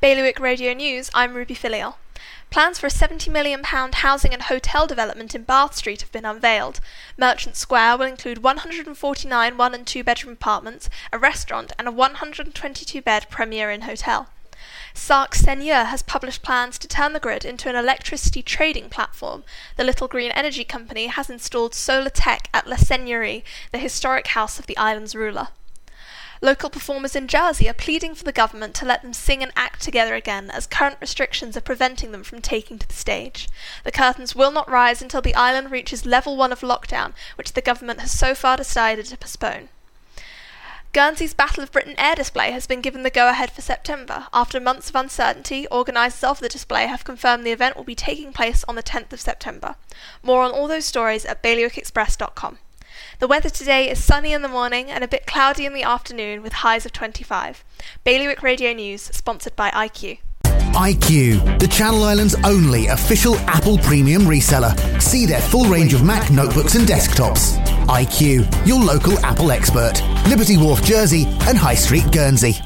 Bailiwick Radio News, I'm Ruby Filial. Plans for a £70 million housing and hotel development in Bath Street have been unveiled. Merchant Square will include 149 one and two bedroom apartments, a restaurant, and a 122 bed Premier Inn hotel. Sark Seigneur has published plans to turn the grid into an electricity trading platform. The Little Green Energy Company has installed solar tech at La Seigneurie, the historic house of the island's ruler. Local performers in Jersey are pleading for the government to let them sing and act together again, as current restrictions are preventing them from taking to the stage. The curtains will not rise until the island reaches level one of lockdown, which the government has so far decided to postpone. Guernsey's Battle of Britain air display has been given the go ahead for September. After months of uncertainty, organisers of the display have confirmed the event will be taking place on the 10th of September. More on all those stories at bailiwickexpress.com. The weather today is sunny in the morning and a bit cloudy in the afternoon with highs of 25. Bailiwick Radio News, sponsored by IQ. IQ, the Channel Islands' only official Apple premium reseller. See their full range of Mac notebooks and desktops. IQ, your local Apple expert. Liberty Wharf, Jersey, and High Street, Guernsey.